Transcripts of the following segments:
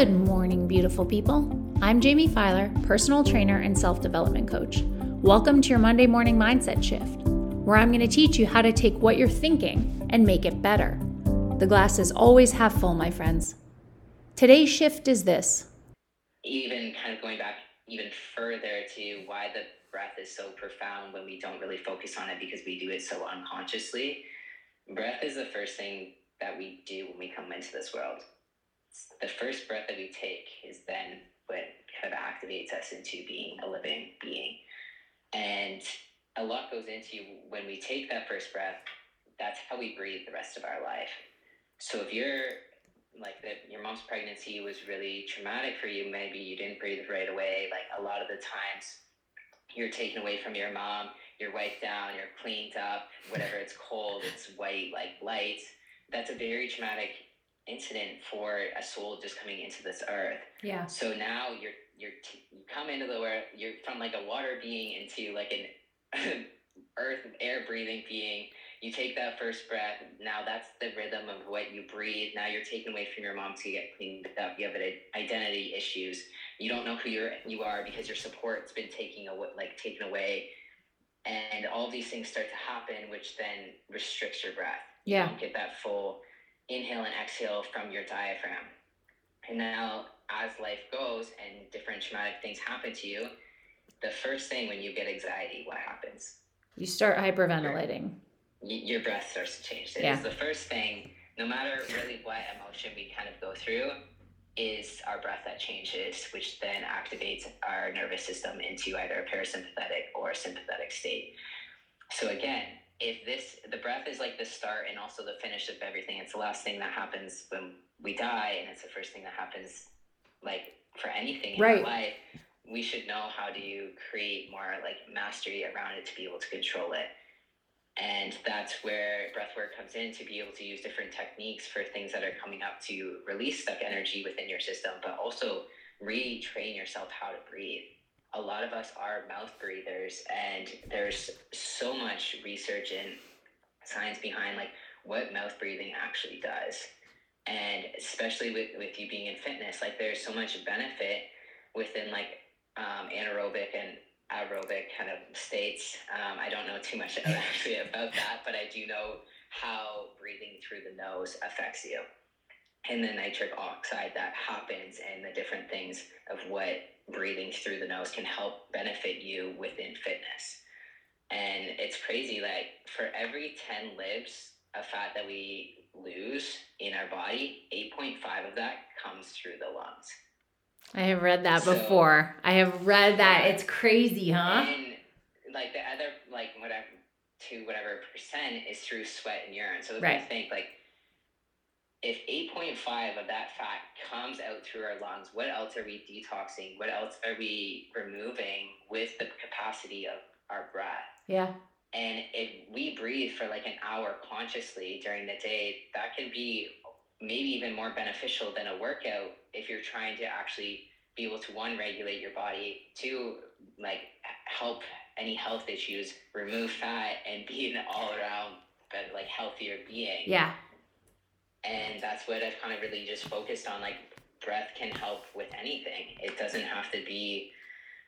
Good morning, beautiful people. I'm Jamie Filer, personal trainer and self development coach. Welcome to your Monday morning mindset shift, where I'm going to teach you how to take what you're thinking and make it better. The glass is always half full, my friends. Today's shift is this. Even kind of going back even further to why the breath is so profound when we don't really focus on it because we do it so unconsciously. Breath is the first thing that we do when we come into this world the first breath that we take is then what kind of activates us into being a living being. And a lot goes into when we take that first breath, that's how we breathe the rest of our life. So if you're like that your mom's pregnancy was really traumatic for you, maybe you didn't breathe right away. Like a lot of the times you're taken away from your mom, you're wiped down, you're cleaned up, whatever it's cold, it's white, like light. That's a very traumatic incident for a soul just coming into this earth. Yeah. So now you're you're t- you come into the world. You're from like a water being into like an earth air breathing being. You take that first breath. Now that's the rhythm of what you breathe. Now you're taken away from your mom to get cleaned up. You have identity issues. You don't know who you're you are because your support's been taking away, like taken away, and all these things start to happen, which then restricts your breath. Yeah. You don't get that full inhale and exhale from your diaphragm. And now, as life goes and different traumatic things happen to you, the first thing when you get anxiety, what happens? You start hyperventilating. Your, your breath starts to change. It yeah. is the first thing, no matter really what emotion we kind of go through, is our breath that changes, which then activates our nervous system into either a parasympathetic or sympathetic state. So again, if this the breath is like the start and also the finish of everything it's the last thing that happens when we die and it's the first thing that happens like for anything in right. our life we should know how do you create more like mastery around it to be able to control it and that's where breath work comes in to be able to use different techniques for things that are coming up to release stuck energy within your system but also retrain yourself how to breathe a lot of us are mouth breathers and there's so much research and science behind like what mouth breathing actually does. And especially with, with you being in fitness like there's so much benefit within like um, anaerobic and aerobic kind of states. Um, i don't know too much actually about that but i do know how breathing through the nose affects you. And the nitric oxide that happens and the different things of what breathing through the nose can help benefit you within fitness. And it's crazy, like for every 10 libs of fat that we lose in our body, 8.5 of that comes through the lungs. I have read that so, before. I have read that. It's crazy, huh? And like the other, like whatever, to whatever percent is through sweat and urine. So if right. you think like if 8.5 of that fat comes out through our lungs, what else are we detoxing? What else are we removing with the capacity of our breath? Yeah. And if we breathe for like an hour consciously during the day, that can be maybe even more beneficial than a workout if you're trying to actually be able to one regulate your body, two like help any health issues, remove fat, and be an all around but like healthier being. Yeah and that's what I've kind of really just focused on. Like breath can help with anything. It doesn't have to be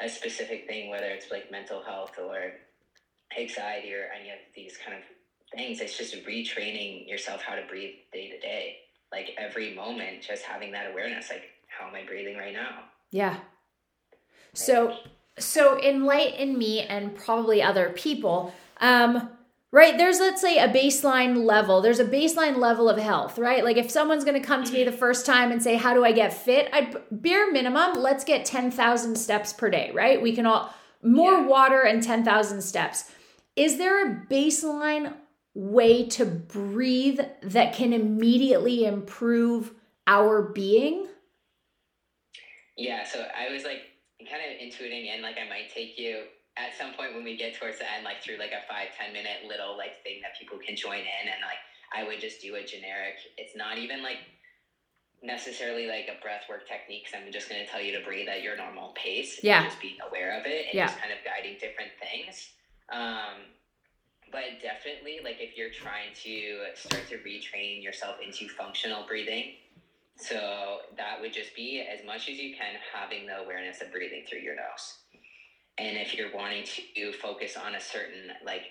a specific thing, whether it's like mental health or anxiety or any of these kind of things. It's just retraining yourself how to breathe day to day. Like every moment, just having that awareness. Like, how am I breathing right now? Yeah. So, so enlighten me and probably other people. Um, right? There's, let's say, a baseline level. There's a baseline level of health, right? Like if someone's going to come to me the first time and say, How do I get fit? I bare minimum, let's get 10,000 steps per day, right? We can all more yeah. water and 10,000 steps. Is there a baseline way to breathe that can immediately improve our being? Yeah, so I was like kind of intuiting and like I might take you at some point when we get towards the end, like through like a five ten minute little like thing that people can join in, and like I would just do a generic. It's not even like necessarily like a breath work technique because I'm just going to tell you to breathe at your normal pace. Yeah. just being aware of it and yeah. just kind of guiding different things. Um, but definitely, like if you're trying to start to retrain yourself into functional breathing, So that would just be as much as you can having the awareness of breathing through your nose. And if you're wanting to focus on a certain like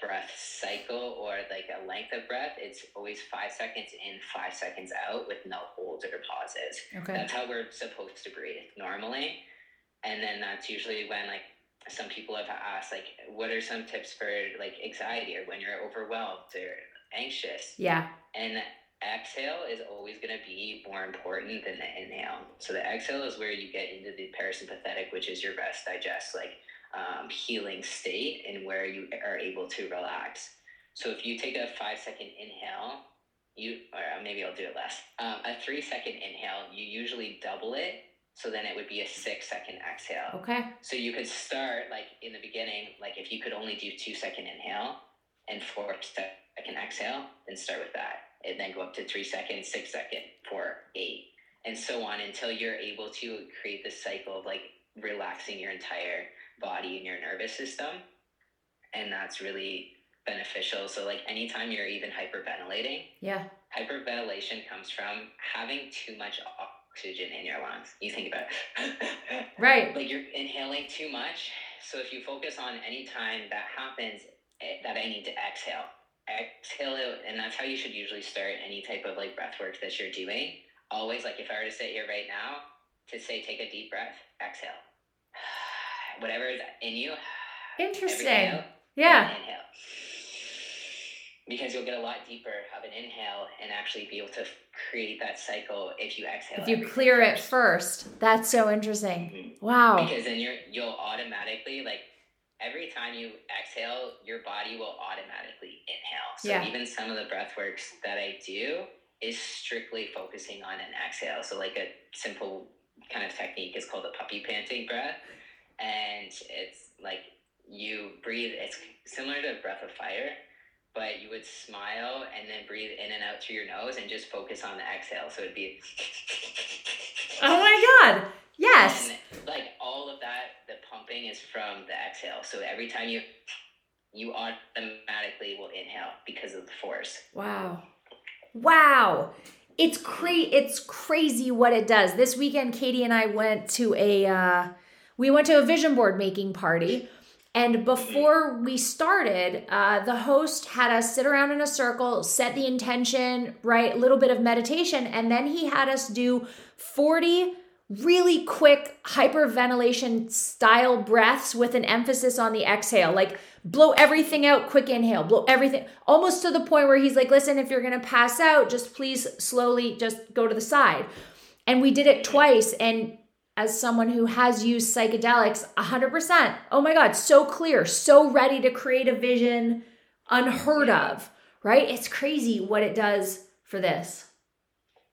breath cycle or like a length of breath, it's always five seconds in, five seconds out with no holds or pauses. Okay. That's how we're supposed to breathe normally. And then that's usually when like some people have asked like what are some tips for like anxiety or when you're overwhelmed or anxious. Yeah. And exhale is always going to be more important than the inhale. So the exhale is where you get into the parasympathetic, which is your rest, digest, like um, healing state, and where you are able to relax. So if you take a five second inhale, you or maybe I'll do it less. Um, a three second inhale, you usually double it. So then it would be a six second exhale. Okay. So you could start like in the beginning, like if you could only do two second inhale and four second exhale, then start with that and then go up to three seconds, six second, four, eight, and so on until you're able to create this cycle of like relaxing your entire body and your nervous system. And that's really beneficial. So, like, anytime you're even hyperventilating, Yeah. hyperventilation comes from having too much oxygen in your lungs. You think about it. Right. Like, you're inhaling too much. So, if you focus on any time that happens, eh, that I need to exhale, exhale and that's how you should usually start any type of like breath work that you're doing. Always, like, if I were to sit here right now, to say, take a deep breath, exhale. Whatever is in you, Interesting. out, Yeah. inhale. Because you'll get a lot deeper of an inhale and actually be able to create that cycle if you exhale. If you clear it first. first. That's so interesting. Mhm. Wow. Because then you're you'll automatically like every time you exhale, your body will automatically inhale. So Yeah. even some of the breath works that I do is strictly focusing on an exhale. So like a simple kind of technique is called a puppy panting breath. And it's like you breathe, it's similar to a breath of fire, but you would smile and then breathe in and out through your nose and just focus on the exhale. So it'd be Oh my God. Yes. and like all of that, the pumping is from the exhale. So every time you you automatically will inhale because of the force. Wow. Wow. It's cra- it's crazy what it does. This weekend Katie and I went to a uh we went to a vision board making party and before we started, uh, the host had us sit around in a circle, set the intention, right? A little bit of meditation, and then he had us do 40 really quick hyperventilation style breaths with an emphasis on the exhale. Like blow everything out, quick inhale, blow everything, almost to the point where he's like, listen, if you're gonna pass out, just please slowly just go to the side. And we did it twice. And as someone who has used psychedelics 100%, oh my God, so clear, so ready to create a vision unheard of, right? It's crazy what it does for this.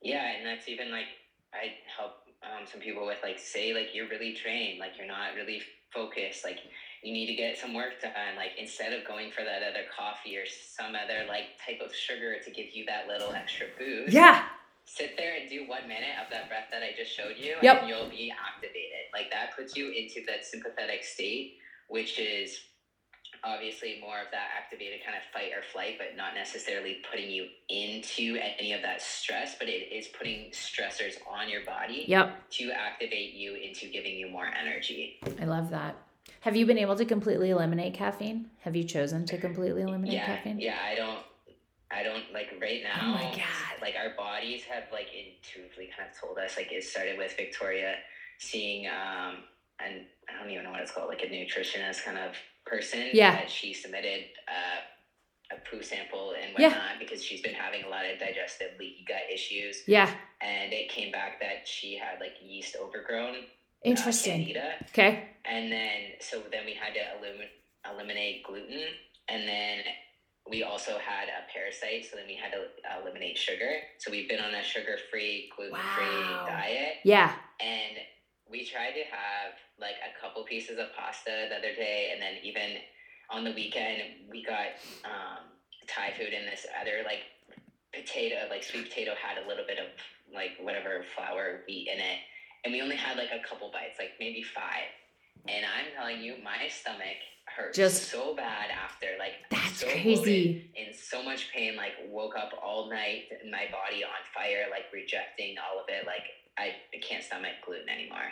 Yeah, and that's even like I help um, some people with like say like you're really drained, like you're not really focused, like you need to get some work done. Like instead of going for that other coffee or some other like type of sugar to give you that little extra boost, Yeah. sit there and do one minute of that breath that I just showed you, Yep. and you'll be activated. Like that puts you into that sympathetic state, which is obviously more of that activated kind of fight or flight, but not necessarily putting you into any of that stress, but it is putting stressors on your body Yep. to activate you into giving you more energy. I love that. Have you been able to completely eliminate caffeine? Have you chosen to completely eliminate yeah, caffeine? yeah. I don't, I don't like right now. Oh my God. Like our bodies have like intuitively kind of told us. Like it started with Victoria seeing, um, and I don't even know what it's called, like a nutritionist kind of person. Yeah. That she submitted uh, a poo sample and Yeah. whatnot because she's been having a lot of digestive leaky gut issues, Yeah. and it came back that she had like yeast overgrown. uh, Interesting. candida. Okay. And then, so then we had to eliminate eliminate gluten, and then we also had a parasite. So then we had to eliminate sugar. So we've been on a sugar free, gluten free Wow. diet, Yeah. and we tried to have like a couple pieces of pasta the other day, and then even on the weekend we got um, Thai food and this other like potato, like sweet potato, had a little bit of like whatever flour wheat in it, and we only had like a couple bites, like maybe five. And I'm telling you, my stomach hurt Just- so bad after. Like That's so crazy. in so much pain. Like woke up all night, my body on fire, like rejecting all of it. Like I, I can't stomach gluten anymore.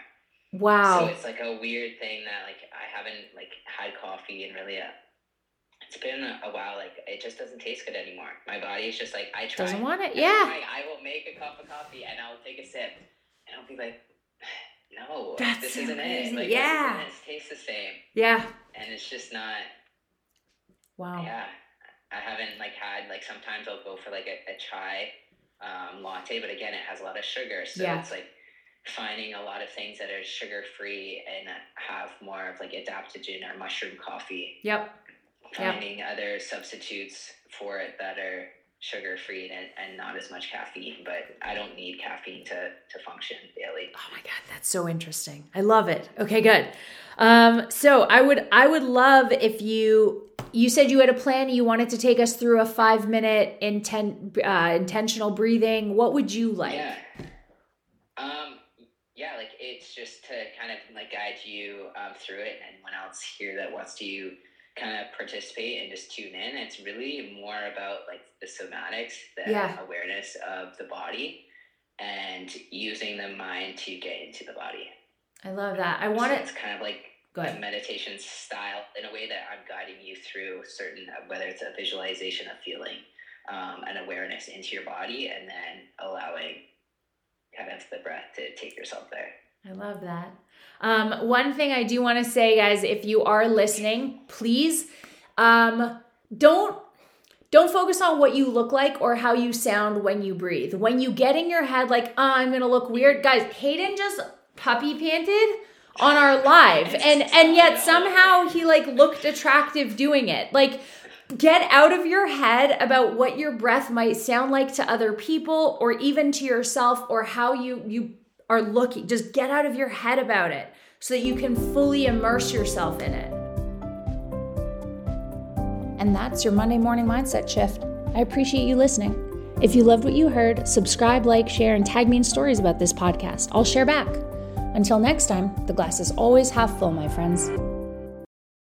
Wow. So it's like a weird thing that like I haven't like had coffee and really. Uh, it's been a, a while. Like it just doesn't taste good anymore. My body is just like I try. Doesn't want it. Yeah. I will make a cup of coffee and I'll take a sip and I'll be like, no, That's this isn't crazy. it. Like, Yeah. This isn't it. It tastes the same, Yeah. and it's just not. Wow. Yeah, I haven't like had like sometimes I'll go for like a, a chai um, latte, but again, it has a lot of sugar, so Yeah. it's like finding a lot of things that are sugar free and have more of like adaptogen or mushroom coffee. Yep. Yep. Finding other substitutes for it that are sugar free and, and not as much caffeine, but I don't need caffeine to to function daily. Oh my god, that's so interesting. I love it. Okay, good. Um, so I would I would love if you you said you had a plan. You wanted to take us through a five minute intent uh, intentional breathing. What would you like? Yeah. Um. Yeah, like it's just to kind of like guide you um, through it, and anyone else here that wants to kind of participate and just tune in. It's really more about like the somatics, the Yeah. awareness of the body, and using the mind to get into the body. I love that. I want So it. It's kind of like a meditation style in a way that I'm guiding you through certain, uh, whether it's a visualization of feeling, um, an awareness into your body, and then allowing kind of the breath to take yourself there. I love that. Um, one thing I do want to say, guys, if you are listening, please um, don't don't focus on what you look like or how you sound when you breathe. When you get in your head like, oh, I'm gonna look weird, guys. Hayden just puppy panted on our live, and and yet somehow he like looked attractive doing it. Like get out of your head about what your breath might sound like to other people or even to yourself or how you you are looking just get out of your head about it so that you can fully immerse yourself in it. And that's your monday morning mindset shift. I appreciate you listening. If you loved what you heard subscribe like share and tag me in stories about this podcast. I'll share back. Until next time the glass is always half full my friends